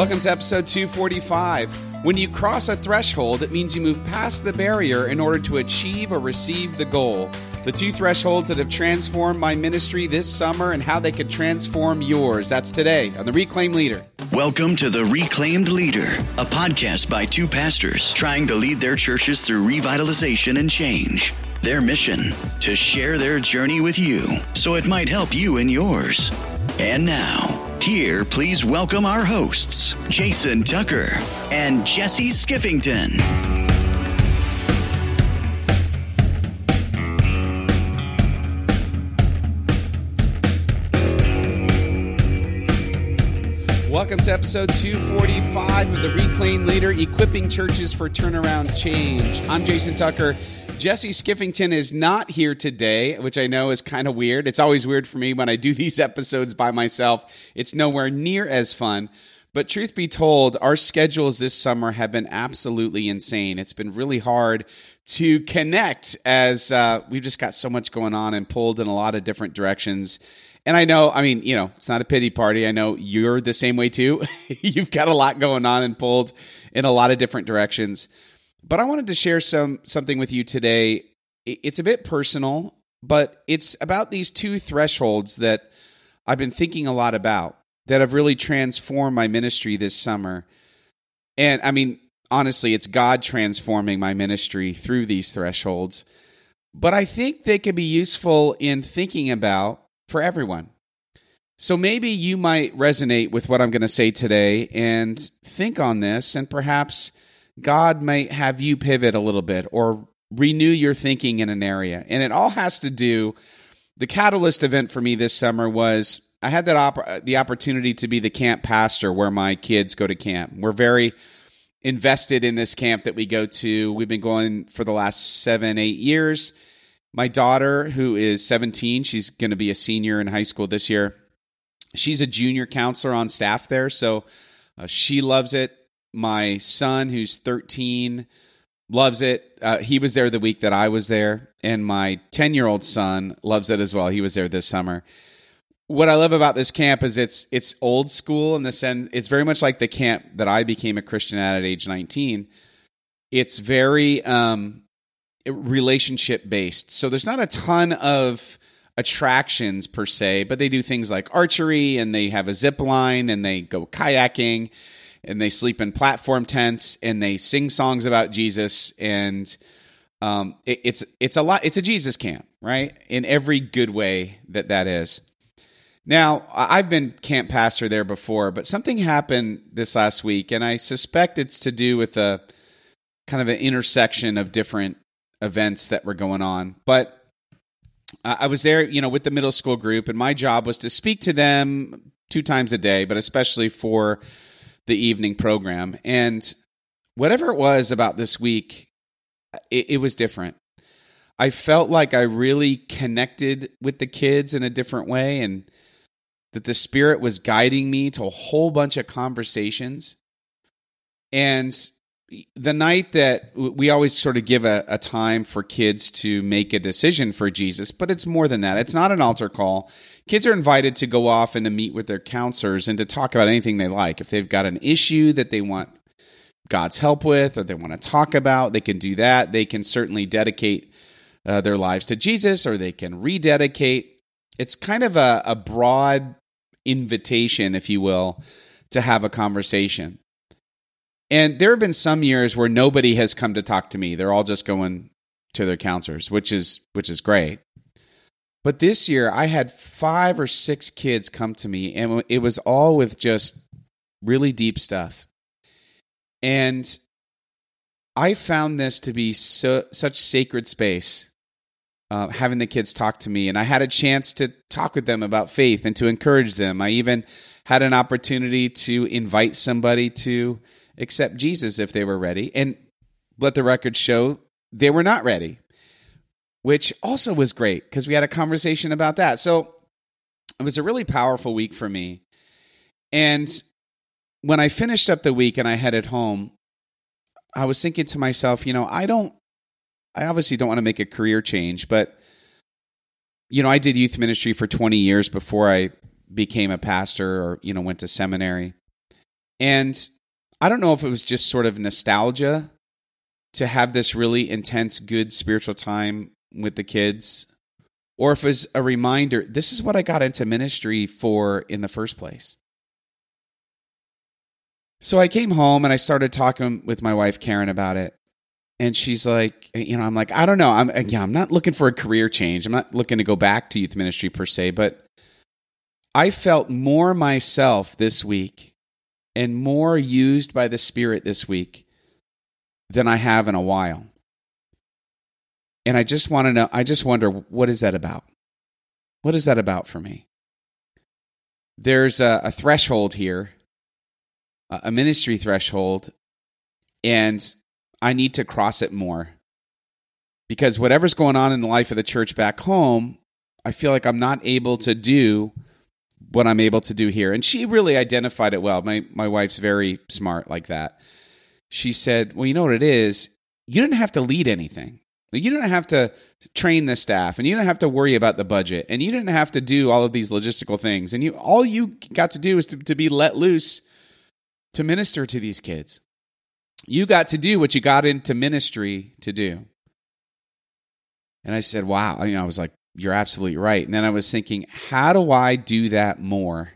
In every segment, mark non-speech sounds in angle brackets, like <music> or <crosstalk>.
Welcome to episode 245. When you cross a threshold, it means you move past the barrier in order to achieve or receive the goal. The two thresholds that have transformed my ministry this summer and how they could transform yours. That's today on The Reclaimed Leader. Welcome to The Reclaimed Leader, a podcast by two pastors trying to lead their churches through revitalization and change. Their mission to share their journey with you so it might help you in yours. And now, here, please welcome our hosts, Jason Tucker and Jesse Skiffington. Welcome to episode 245 of The Reclaim Leader, equipping churches for turnaround change. I'm Jason Tucker. Jesse Skiffington is not here today, which I know is kind of weird. It's always weird for me when I do <laughs> these episodes by myself. It's nowhere near as fun. But truth be told, our schedules this summer have been absolutely insane. It's been really hard to connect as uh, we've just got so much going on and pulled in a lot of different directions. And I know, I mean, you know, it's not a pity party. I know you're the same way too. <laughs> You've got a lot going on and pulled in a lot of different directions. But I wanted to share some something with you today. It's a bit personal, but it's about these two thresholds that I've been thinking a lot about that have really transformed my ministry this summer. And I mean, honestly, it's God transforming my ministry through these thresholds. But I think they could be useful in thinking about for everyone. So maybe you might resonate with what I'm going to say today and think on this, and perhaps God might have you pivot a little bit or renew your thinking in an area. And it all has to do. The catalyst event for me this summer was I had that op- the opportunity to be the camp pastor where my kids go to camp. We're very invested in this camp that we go to. We've been going for the last seven, eight years my daughter, who is 17, she's going to be a senior in high school this year. She's a junior counselor on staff there, so uh, she loves it. My son, who's 13, loves it. Uh, he was there the week that I was there, and my 10 year old son loves it as well. He was there this summer. What I love about this camp is it's it's old school in the sense it's very much like the camp that I became a Christian at at age 19. It's very um, relationship based. So there's not a ton of attractions per se, but they do things like archery and they have a zip line and they go kayaking and they sleep in platform tents and they sing songs about Jesus and um, it, it's it's a lot. It's a Jesus camp, right? In every good way that that is. Now, I've been camp pastor there before, but something happened this last week, and I suspect it's to do with a kind of an intersection of different events that were going on. But I was there, you know, with the middle school group, and my job was to speak to them two times a day, but especially for the evening program. And whatever it was about this week, it, it was different. I felt like I really connected with the kids in a different way, and that the Spirit was guiding me to a whole bunch of conversations. And the night that we always sort of give a, a, time for kids to make a decision for Jesus, but it's more than that. It's not an altar call. Kids are invited to go off and to meet with their counselors and to talk about anything they like. If they've got an issue that they want God's help with or they want to talk about, they can do that. They can certainly dedicate uh, their lives to Jesus or they can rededicate. It's kind of a, a broad invitation, if you will, to have a conversation. And there have been some years where nobody has come to talk to me. They're all just going to their counselors, which is which is great. But this year I had 5 or 6 kids come to me and it was all with just really deep stuff. And I found this to be so, such sacred space, uh, having the kids talk to me. And I had a chance to talk with them about faith and to encourage them. I even had an opportunity to invite somebody to accept Jesus if they were ready. And let the record show they were not ready, which also was great because we had a conversation about that. So it was a really powerful week for me. And when I finished up the week and I headed home, I was thinking to myself, you know, I don't, I obviously don't want to make a career change, but, you know, I did youth ministry for 20 years before I became a pastor or, you know, went to seminary. And I don't know if it was just sort of nostalgia to have this really intense, good spiritual time with the kids, or if it was a reminder this is what I got into ministry for in the first place. So I came home and I started talking with my wife, Karen, about it. And she's like, you know, I'm like, I don't know. I'm, yeah, I'm not looking for a career change. I'm not looking to go back to youth ministry per se, but I felt more myself this week and more used by the Spirit this week than I have in a while. And I just want to know, I just wonder, what is that about? What is that about for me? There's a, a threshold here, a ministry threshold, and I need to cross it more. Because whatever's going on in the life of the church back home, I feel like I'm not able to do what I'm able to do here. And she really identified it well. My my wife's very smart like that. She said, "Well, you know what it is? You didn't have to lead anything. You didn't have to train the staff, and you didn't have to worry about the budget, and you didn't have to do all of these logistical things. And you all you got to do is to, to be let loose to minister to these kids. You got to do what you got into ministry to do." And I said, "Wow!" I, mean, I was like, you're absolutely right. And then I was thinking, how do I do that more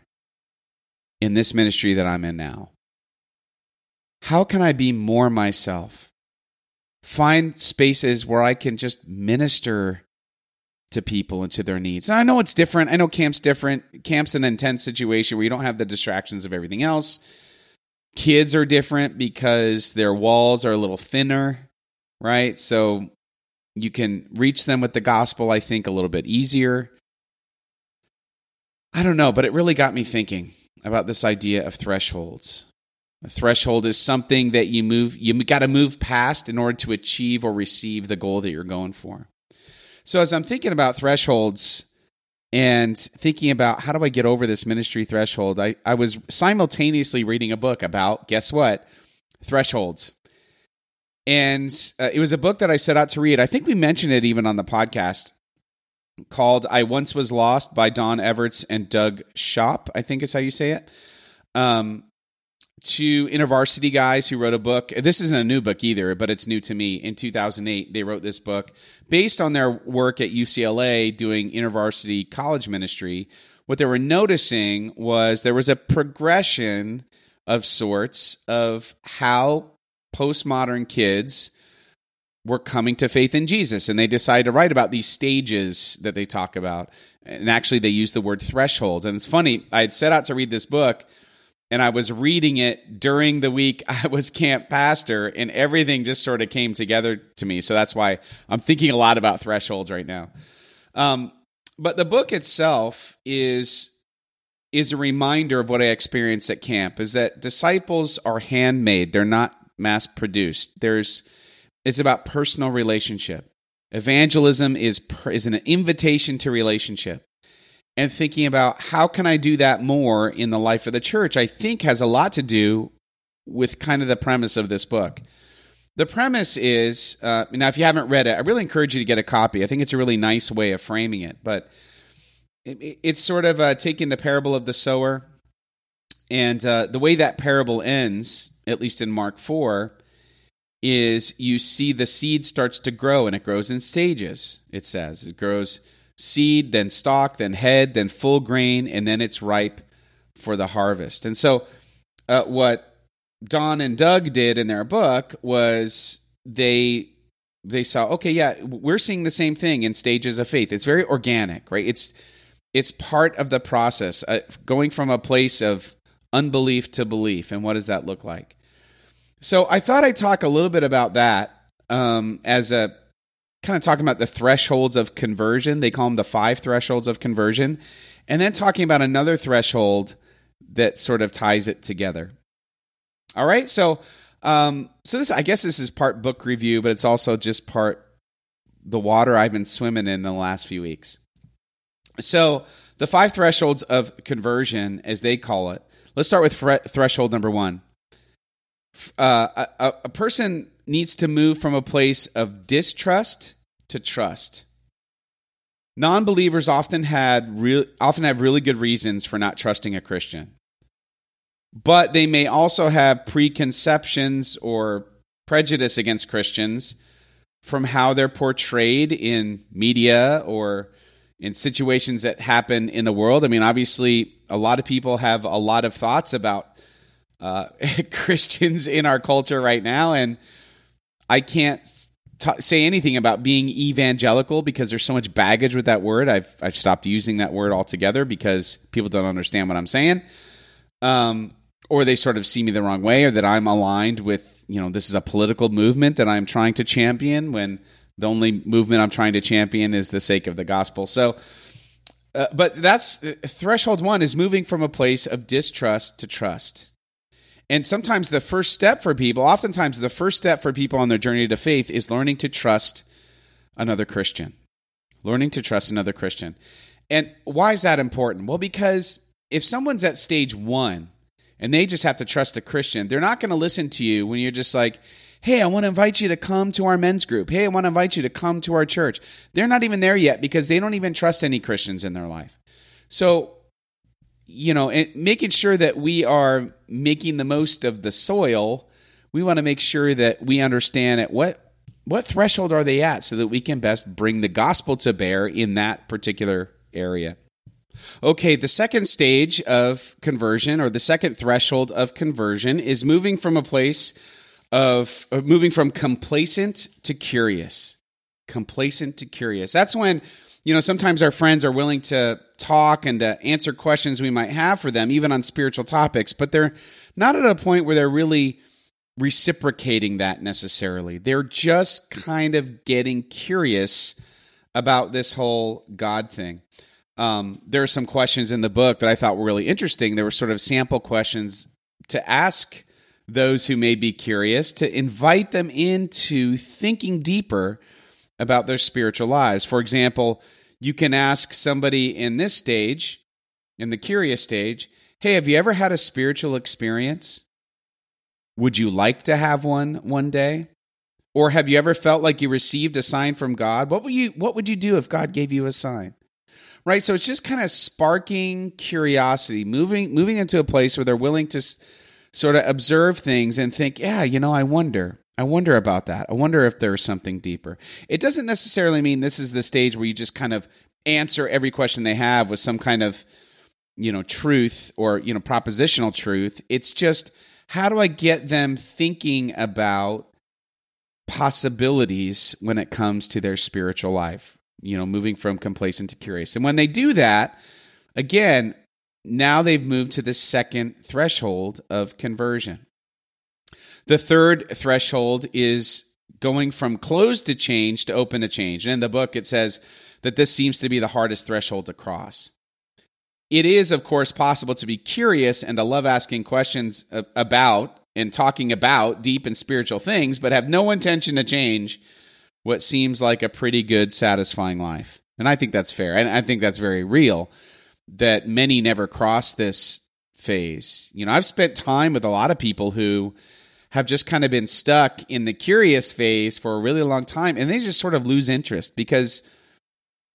in this ministry that I'm in now? How can I be more myself? Find spaces where I can just minister to people and to their needs. And I know it's different. I know camp's different. Camp's an intense situation where you don't have the distractions of everything else. Kids are different because their walls are a little thinner, right? So you can reach them with the gospel, I think, a little bit easier. I don't know, but it really got me thinking about this idea of thresholds. A threshold is something that you move, you got to move past in order to achieve or receive the goal that you're going for. So, as I'm thinking about thresholds and thinking about how do I get over this ministry threshold, I, I was simultaneously reading a book about, guess what? Thresholds and uh, it was a book that I set out to read. I think we mentioned it even on the podcast called I Once Was Lost by Don Everts and Doug Schaupp, I think is how you say it. Um, two InterVarsity guys who wrote a book. This isn't a new book either, but it's new to me. In 2008, they wrote this book based on their work at UCLA doing InterVarsity college ministry. What they were noticing was there was a progression of sorts of how postmodern kids were coming to faith in Jesus and they decided to write about these stages that they talk about. And actually, they use the word threshold. And it's funny, I had set out to read this book and I was reading it during the week <laughs> I was camp pastor, and everything just sort of came together to me. So that's why I'm thinking a lot about thresholds right now. Um, but the book itself is is a reminder of what I experienced at camp is that disciples are handmade. They're not mass produced. There's it's about personal relationship. Evangelism is is an invitation to relationship. And thinking about how can I do that more in the life of the church, I think has a lot to do with kind of the premise of this book. The premise is uh, now, if you haven't read it, I really encourage you to get a copy. I think it's a really nice way of framing it. But it, it's sort of uh, taking the parable of the sower, and uh, the way that parable ends at least in Mark 4, is you see the seed starts to grow and it grows in stages, it says. It grows seed, then stalk, then head, then full grain, and then it's ripe for the harvest. And so, uh, what Don and Doug did in their book was they they saw okay yeah we're seeing the same thing in stages of faith it's very organic right it's it's part of the process uh, going from a place of unbelief to belief. And what does that look like? So I thought I'd talk a little bit about that um, as a kind of talking about the thresholds of conversion. They call them the five thresholds of conversion. And then talking about another threshold that sort of ties it together. All right. So, um, so this, I guess this is part book review, but it's also just part the water I've been swimming in the last few weeks. So, the five thresholds of conversion, as they call it, Let's start with threshold number one. Uh, a, a person needs to move from a place of distrust to trust. Non-believers often had often have really good reasons for not trusting a Christian. but they may also have preconceptions or prejudice against Christians from how they're portrayed in media or in situations that happen in the world. I mean, obviously, a lot of people have a lot of thoughts about uh, <laughs> Christians in our culture right now, and I can't t- say anything about being evangelical because there's so much baggage with that word. I've I've stopped using that word altogether because people don't understand what I'm saying. Um, or they sort of see me the wrong way or that I'm aligned with, you know, this is a political movement that I'm trying to champion when the only movement I'm trying to champion is the sake of the gospel. So, uh, but that's uh, threshold one is moving from a place of distrust to trust. And sometimes the first step for people, oftentimes the first step for people on their journey to faith is learning to trust another Christian. Learning to trust another Christian. And why is that important? Well, because if someone's at stage one, and they just have to trust a Christian. They're not going to listen to you when you're just like, hey, I want to invite you to come to our men's group. Hey, I want to invite you to come to our church. They're not even there yet because they don't even trust any Christians in their life. So, you know, making sure that we are making the most of the soil, we want to make sure that we understand at what what threshold are they at so that we can best bring the gospel to bear in that particular area. Okay, the second stage of conversion or the second threshold of conversion is moving from a place of, of moving from complacent to curious. Complacent to curious. That's when, you know, sometimes our friends are willing to talk and to answer questions we might have for them, even on spiritual topics, but they're not at a point where they're really reciprocating that necessarily. They're just kind of getting curious about this whole God thing um, there are some questions in the book that I thought were really interesting. There were sort of sample questions to ask those who may be curious to invite them into thinking deeper about their spiritual lives. For example, you can ask somebody in this stage, in the curious stage, hey, have you ever had a spiritual experience? Would you like to have one one day? Or have you ever felt like you received a sign from God? What would you what would you do if God gave you a sign? Right? So it's just kind of sparking curiosity, moving moving into a place where they're willing to sort of observe things and think, yeah, you know, I wonder. I wonder about that. I wonder if there's something deeper. It doesn't necessarily mean this is the stage where you just kind of answer every question they have with some kind of, you know, truth or, you know, propositional truth. It's just how do I get them thinking about possibilities when it comes to their spiritual life? You know, moving from complacent to curious. And when they do that, again, now they've moved to the second threshold of conversion. The third threshold is going from closed to change to open to change. And in the book, it says that this seems to be the hardest threshold to cross. It is, of course, possible to be curious and to love asking questions about and talking about deep and spiritual things, but have no intention to change what seems like a pretty good, satisfying life. And I think that's fair. And I think that's very real that many never cross this phase. You know, I've spent time with a lot of people who have just kind of been stuck in the curious phase for a really long time and they just sort of lose interest because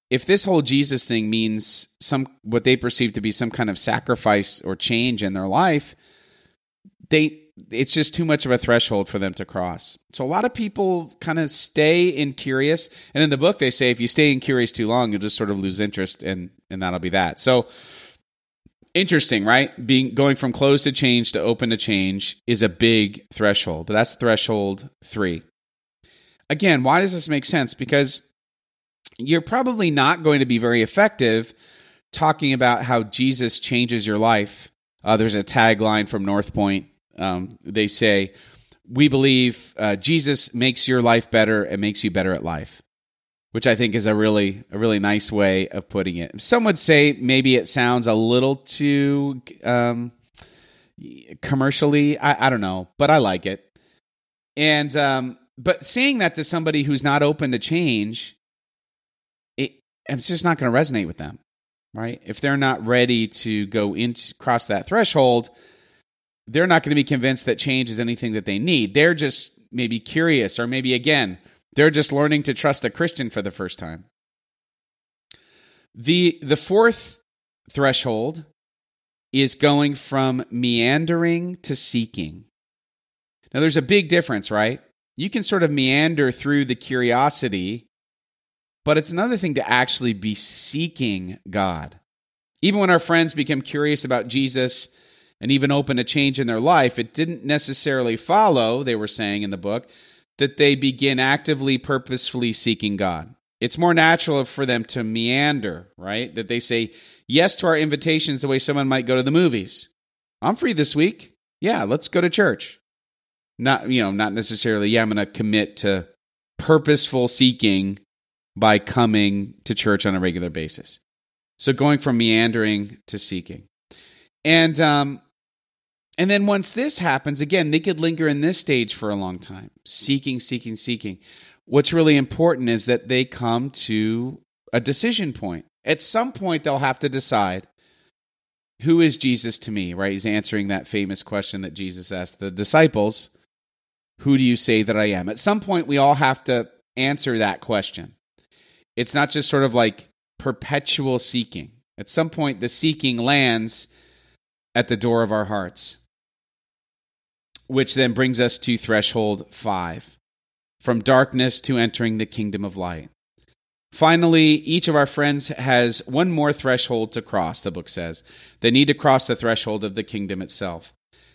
if this whole Jesus thing means some what they perceive to be some kind of sacrifice or change in their life, they it's just too much of a threshold for them to cross. So a lot of people kind of stay in curious, and in the book they say if you stay in curious too long, you'll just sort of lose interest, and and that'll be that. So interesting, right? Being going from closed to change to open to change is a big threshold, but that's threshold three. Again, why does this make sense? Because you're probably not going to be very effective talking about how Jesus changes your life. Uh, there's a tagline from North Point um, they say, We believe uh, Jesus makes your life better and makes you better at life, which I think is a really, a really nice way of putting it. Some would say maybe it sounds a little too um, commercially. I, I, don't know, but I like it. And, um, but saying that to somebody who's not open to change, it, it's just not going to resonate with them, right? If they're not ready to go into cross that threshold, they're not going to be convinced that change is anything that they need. They're just maybe curious, or maybe again, they're just learning to trust a Christian for the first time. The, the fourth threshold is going from meandering to seeking. Now, there's a big difference, right? You can sort of meander through the curiosity, but it's another thing to actually be seeking God. Even when our friends become curious about Jesus and even open a change in their life, it didn't necessarily follow, they were saying in the book, that they begin actively, purposefully seeking God. It's more natural for them to meander, right? That they say yes to our invitations the way someone might go to the movies. I'm free this week. Yeah, let's go to church. Not, you know, not necessarily, yeah, I'm going to commit to purposeful seeking by coming to church on a regular basis. So going from meandering to seeking. And um and then once this happens, again, they could linger in this stage for a long time, seeking, seeking, seeking. What's really important is that they come to a decision point. At some point, they'll have to decide who is Jesus to me, right? He's answering that famous question that Jesus asked the disciples Who do you say that I am? At some point, we all have to answer that question. It's not just sort of like perpetual seeking. At some point, the seeking lands at the door of our hearts, which then brings us to threshold five from darkness to entering the kingdom of light. Finally, each of our friends has one more threshold to cross, the book says. They need to cross the threshold of the kingdom itself.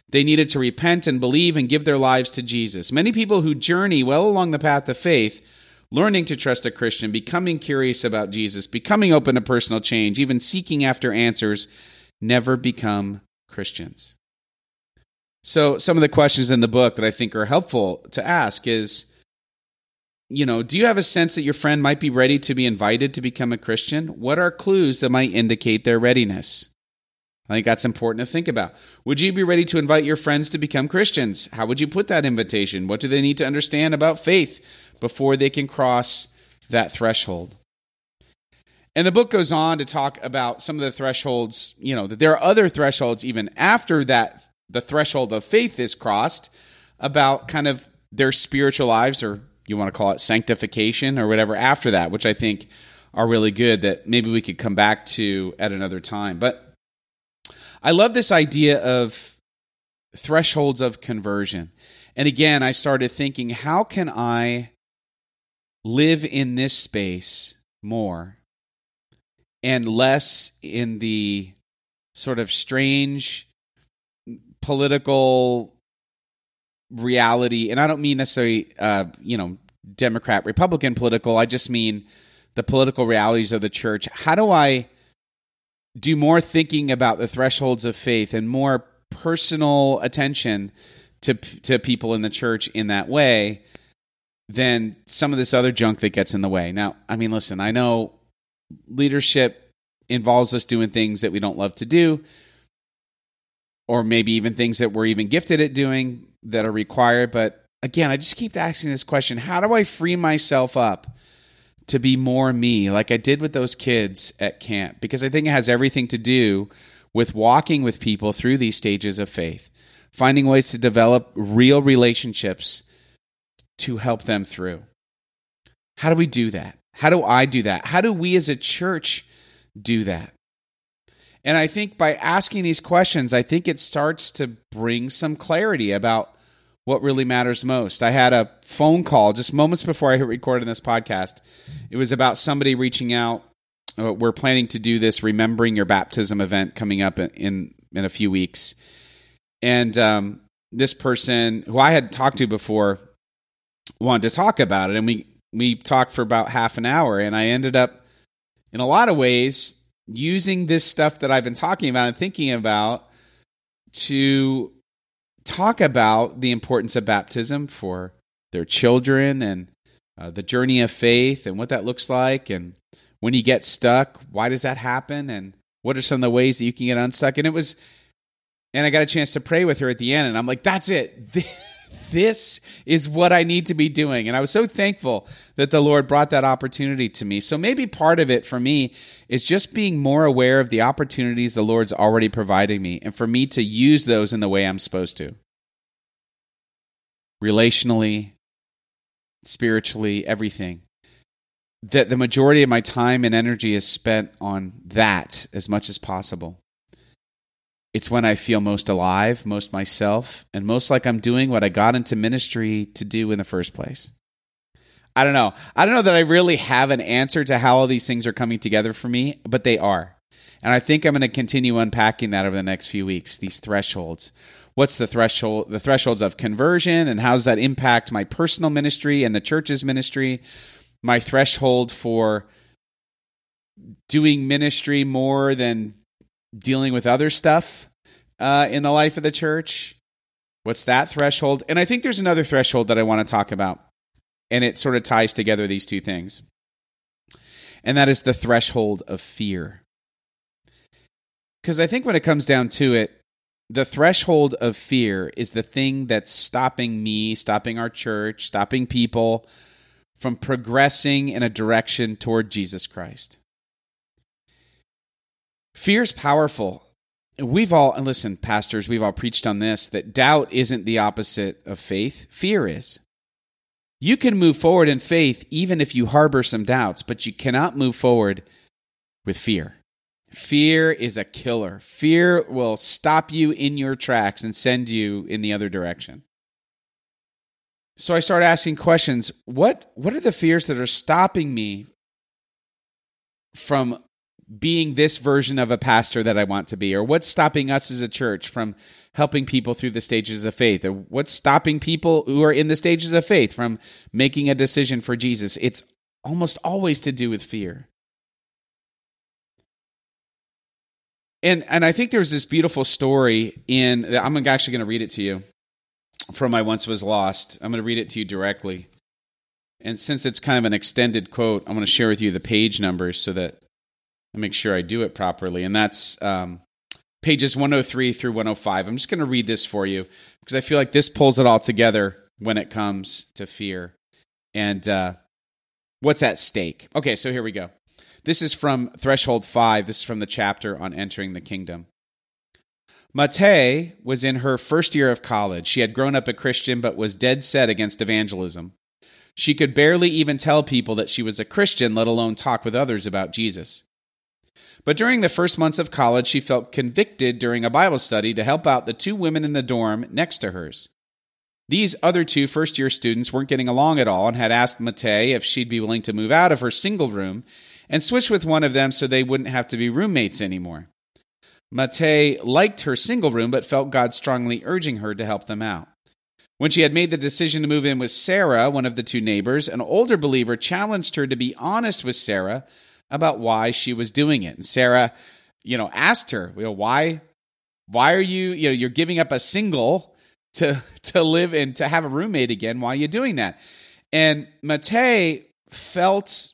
They needed to repent and believe and give their lives to Jesus. Many people who journey well along the path of faith, learning to trust a Christian, becoming curious about Jesus, becoming open to personal change, even seeking after answers, never become Christians. So, some of the questions in the book that I think are helpful to ask is you know, do you have a sense that your friend might be ready to be invited to become a Christian? What are clues that might indicate their readiness? I think that's important to think about. Would you be ready to invite your friends to become Christians? How would you put that invitation? What do they need to understand about faith before they can cross that threshold? And the book goes on to talk about some of the thresholds, you know, that there are other thresholds even after that the threshold of faith is crossed about kind of their spiritual lives or you want to call it sanctification or whatever after that, which I think are really good that maybe we could come back to at another time. But I love this idea of thresholds of conversion. And again, I started thinking, how can I live in this space more and less in the sort of strange political reality, and I don't mean necessarily, uh, you know, Democrat, Republican political. I just mean the political realities of the church. How do I do more thinking about the thresholds of faith and more personal attention to to people in the church in that way than some of this other junk that gets in the way? Now, I mean, listen, I know leadership involves us doing things that we don't love to do or maybe even things that we're even gifted at doing that are required. But again, I just keep asking this question how do I free myself up to be more me, like I did with those kids at camp? Because I think it has everything to do with walking with people through these stages of faith, finding ways to develop real relationships to help them through. How do we do that? How do I do that? How do we as a church do that? And I think by asking these questions, I think it starts to bring some clarity about what really matters most. I had a phone call just moments before I hit record in this podcast. It was about somebody reaching out. Uh, we're planning to do this remembering your baptism event coming up in in, in a few weeks, and um, this person who I had talked to before wanted to talk about it, and we we talked for about half an hour, and I ended up in a lot of ways using this stuff that I've been talking about and thinking about to talk about the importance of baptism for their children and uh, the journey of faith and what that looks like. And when you get stuck, why does that happen? And what are some of the ways that you can get unstuck? And it was, and I got a chance to pray with her at the end. And I'm like, that's it. <laughs> this is what I need to be doing. And I was so thankful that the Lord brought that opportunity to me. So maybe part of it for me is just being more aware of the opportunities the Lord's already providing me and for me to use those in the way I'm supposed to. Relationally, spiritually, everything. That the majority of my time and energy is spent on that as much as possible. It's when I feel most alive, most myself, and most like I'm doing what I got into ministry to do in the first place. I don't know. I don't know that I really have an answer to how all these things are coming together for me, but they are. And I think I'm going to continue unpacking that over the next few weeks, these thresholds. What's the threshold the thresholds of conversion and how does that impact my personal ministry and the church's ministry? My threshold for doing ministry more than dealing with other stuff uh, in the life of the church. What's that threshold? And I think there's another threshold that I want to talk about and it sort of ties together these two things. And that is the threshold of fear. Because I think when it comes down to it, the threshold of fear is the thing that's stopping me, stopping our church, stopping people from progressing in a direction toward Jesus Christ. Fear is powerful. We've all, and listen, pastors, we've all preached on this that doubt isn't the opposite of faith, fear is. You can move forward in faith even if you harbor some doubts, but you cannot move forward with fear. Fear is a killer. Fear will stop you in your tracks and send you in the other direction. So I start asking questions. What what are the fears that are stopping me from being this version of a pastor that I want to be? Or what's stopping us as a church from helping people through the stages of faith? Or what's stopping people who are in the stages of faith from making a decision for Jesus? It's almost always to do with fear. And and I think there's this beautiful story in I'm actually going to read it to you from I once was lost. I'm going to read it to you directly. And since it's kind of an extended quote, I'm going to share with you the page numbers so that I make sure I do it properly. And that's um, pages 103 through 105. I'm just going to read this for you because I feel like this pulls it all together when it comes to fear and uh, what's at stake. Okay, so here we go. This is from Threshold 5. This is from the chapter on entering the kingdom. Mate was in her first year of college. She had grown up a Christian but was dead set against evangelism. She could barely even tell people that she was a Christian, let alone talk with others about Jesus. But during the first months of college, she felt convicted during a Bible study to help out the two women in the dorm next to hers. These other two first year students weren't getting along at all and had asked Mate if she'd be willing to move out of her single room and switch with one of them so they wouldn't have to be roommates anymore. Mate liked her single room but felt God strongly urging her to help them out. When she had made the decision to move in with Sarah, one of the two neighbors, an older believer challenged her to be honest with Sarah about why she was doing it. And Sarah, you know, asked her, you know, why why are you, you know, you're giving up a single to <laughs> to live and to have a roommate again. Why are you doing that? And Mate felt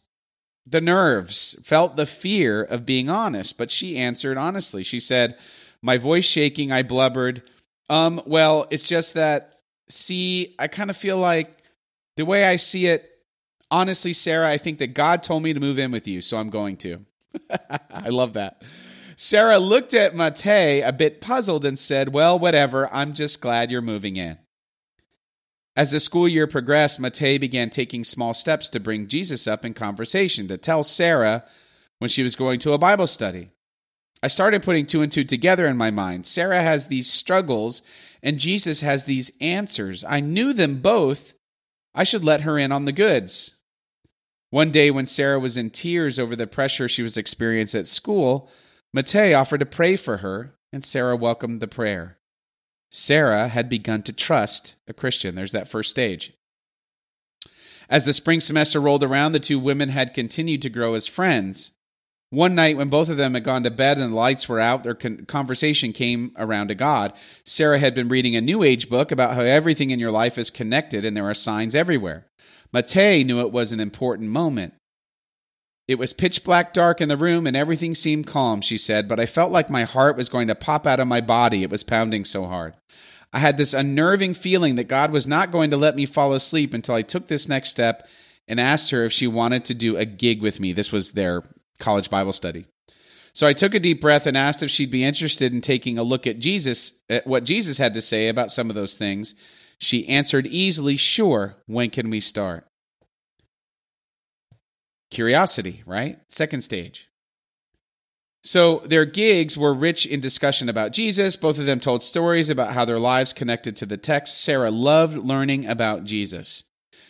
the nerves, felt the fear of being honest, but she answered honestly. She said, My voice shaking, I blubbered, um, well, it's just that see, I kind of feel like the way I see it, honestly, Sarah, I think that God told me to move in with you, so I'm going to. <laughs> I love that. Sarah looked at Mate a bit puzzled and said, Well, whatever, I'm just glad you're moving in. As the school year progressed, Mate began taking small steps to bring Jesus up in conversation, to tell Sarah when she was going to a Bible study. I started putting two and two together in my mind. Sarah has these struggles, and Jesus has these answers. I knew them both. I should let her in on the goods. One day, when Sarah was in tears over the pressure she was experiencing at school, Mate offered to pray for her, and Sarah welcomed the prayer. Sarah had begun to trust a Christian. There's that first stage. As the spring semester rolled around, the two women had continued to grow as friends. One night, when both of them had gone to bed and the lights were out, their conversation came around to God. Sarah had been reading a New Age book about how everything in your life is connected and there are signs everywhere. Mate knew it was an important moment. It was pitch black dark in the room and everything seemed calm, she said, but I felt like my heart was going to pop out of my body. It was pounding so hard. I had this unnerving feeling that God was not going to let me fall asleep until I took this next step and asked her if she wanted to do a gig with me. This was their college Bible study. So I took a deep breath and asked if she'd be interested in taking a look at Jesus, at what Jesus had to say about some of those things. She answered easily, Sure, when can we start? Curiosity, right? Second stage. So their gigs were rich in discussion about Jesus. Both of them told stories about how their lives connected to the text. Sarah loved learning about Jesus.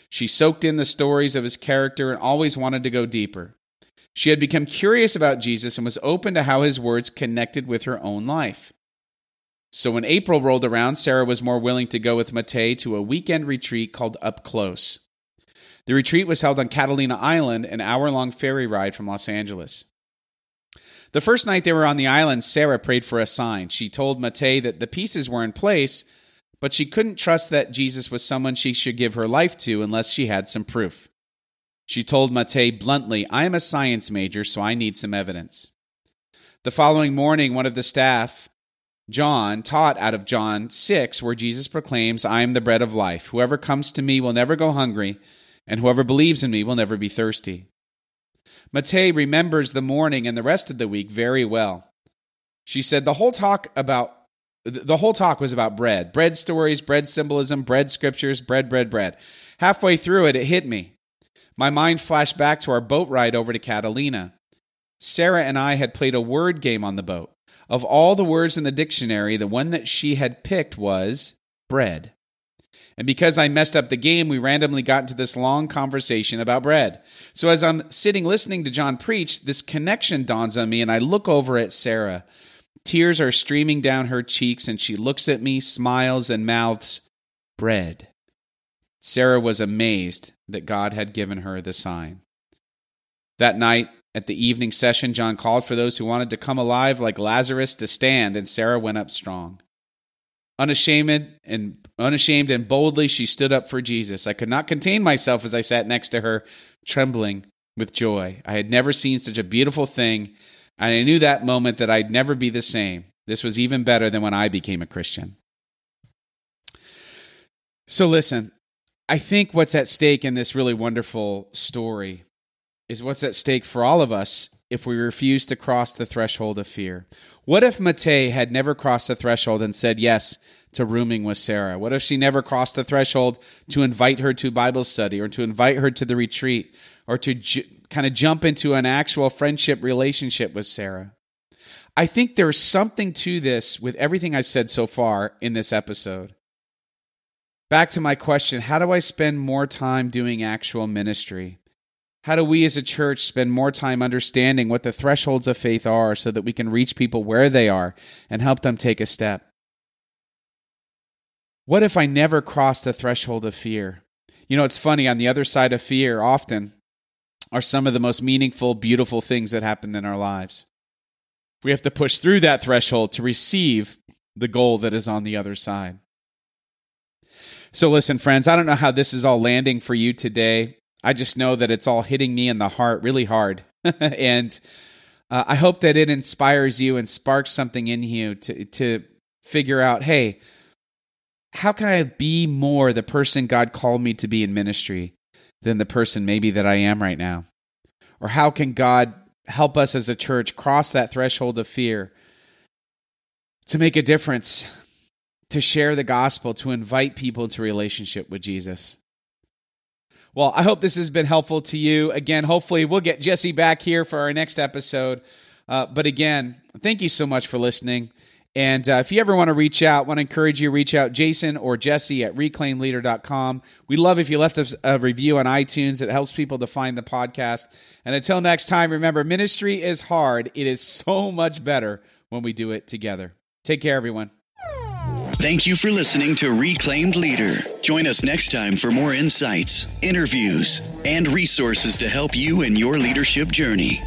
She soaked in the stories of his character and always wanted to go deeper. She had become curious about Jesus and was open to how his words connected with her own life. So when April rolled around, Sarah was more willing to go with Matei to a weekend retreat called Up Close. The retreat was held on Catalina Island, an hour long ferry ride from Los Angeles. The first night they were on the island, Sarah prayed for a sign. She told Matei that the pieces were in place, but she couldn't trust that Jesus was someone she should give her life to unless she had some proof. She told Matei bluntly, I am a science major, so I need some evidence. The following morning, one of the staff, John, taught out of John 6, where Jesus proclaims, I am the bread of life. Whoever comes to me will never go hungry, and whoever believes in me will never be thirsty. Matei remembers the morning and the rest of the week very well. She said the whole talk about the whole talk was about bread. Bread stories, bread symbolism, bread scriptures, bread, bread, bread. Halfway through it, it hit me. My mind flashed back to our boat ride over to Catalina. Sarah and I had played a word game on the boat. Of all the words in the dictionary, the one that she had picked was bread. And because I messed up the game, we randomly got into this long conversation about bread. So as I'm sitting listening to John preach, this connection dawns on me, and I look over at Sarah. Tears are streaming down her cheeks, and she looks at me, smiles, and mouths, Bread. Sarah was amazed that God had given her the sign. That night, at the evening session, John called for those who wanted to come alive like Lazarus to stand, and Sarah went up strong. Unashamed and unashamed and boldly she stood up for Jesus. I could not contain myself as I sat next to her, trembling with joy. I had never seen such a beautiful thing, and I knew that moment that I'd never be the same. This was even better than when I became a Christian. So listen, I think what's at stake in this really wonderful story is what's at stake for all of us if we refuse to cross the threshold of fear. What if Matei had never crossed the threshold and said yes to rooming with Sarah? What if she never crossed the threshold to invite her to Bible study or to invite her to the retreat or to ju- kind of jump into an actual friendship relationship with Sarah? I think there's something to this with everything I said so far in this episode. Back to my question how do I spend more time doing actual ministry? How do we as a church spend more time understanding what the thresholds of faith are so that we can reach people where they are and help them take a step? What if I never cross the threshold of fear? You know, it's funny, on the other side of fear, often are some of the most meaningful, beautiful things that happen in our lives. We have to push through that threshold to receive the goal that is on the other side. So, listen, friends, I don't know how this is all landing for you today. I just know that it's all hitting me in the heart really hard. <laughs> and uh, I hope that it inspires you and sparks something in you to, to figure out hey, how can I be more the person God called me to be in ministry than the person maybe that I am right now? Or how can God help us as a church cross that threshold of fear to make a difference, to share the gospel, to invite people into relationship with Jesus? Well, I hope this has been helpful to you. Again, hopefully, we'll get Jesse back here for our next episode. Uh, but again, thank you so much for listening. And uh, if you ever want to reach out, want to encourage you to reach out, Jason or Jesse at reclaimleader.com. We love if you left us a review on iTunes. It helps people to find the podcast. And until next time, remember, ministry is hard. It is so much better when we do it together. Take care, everyone. Thank you for listening to Reclaimed Leader. Join us next time for more insights, interviews, and resources to help you in your leadership journey.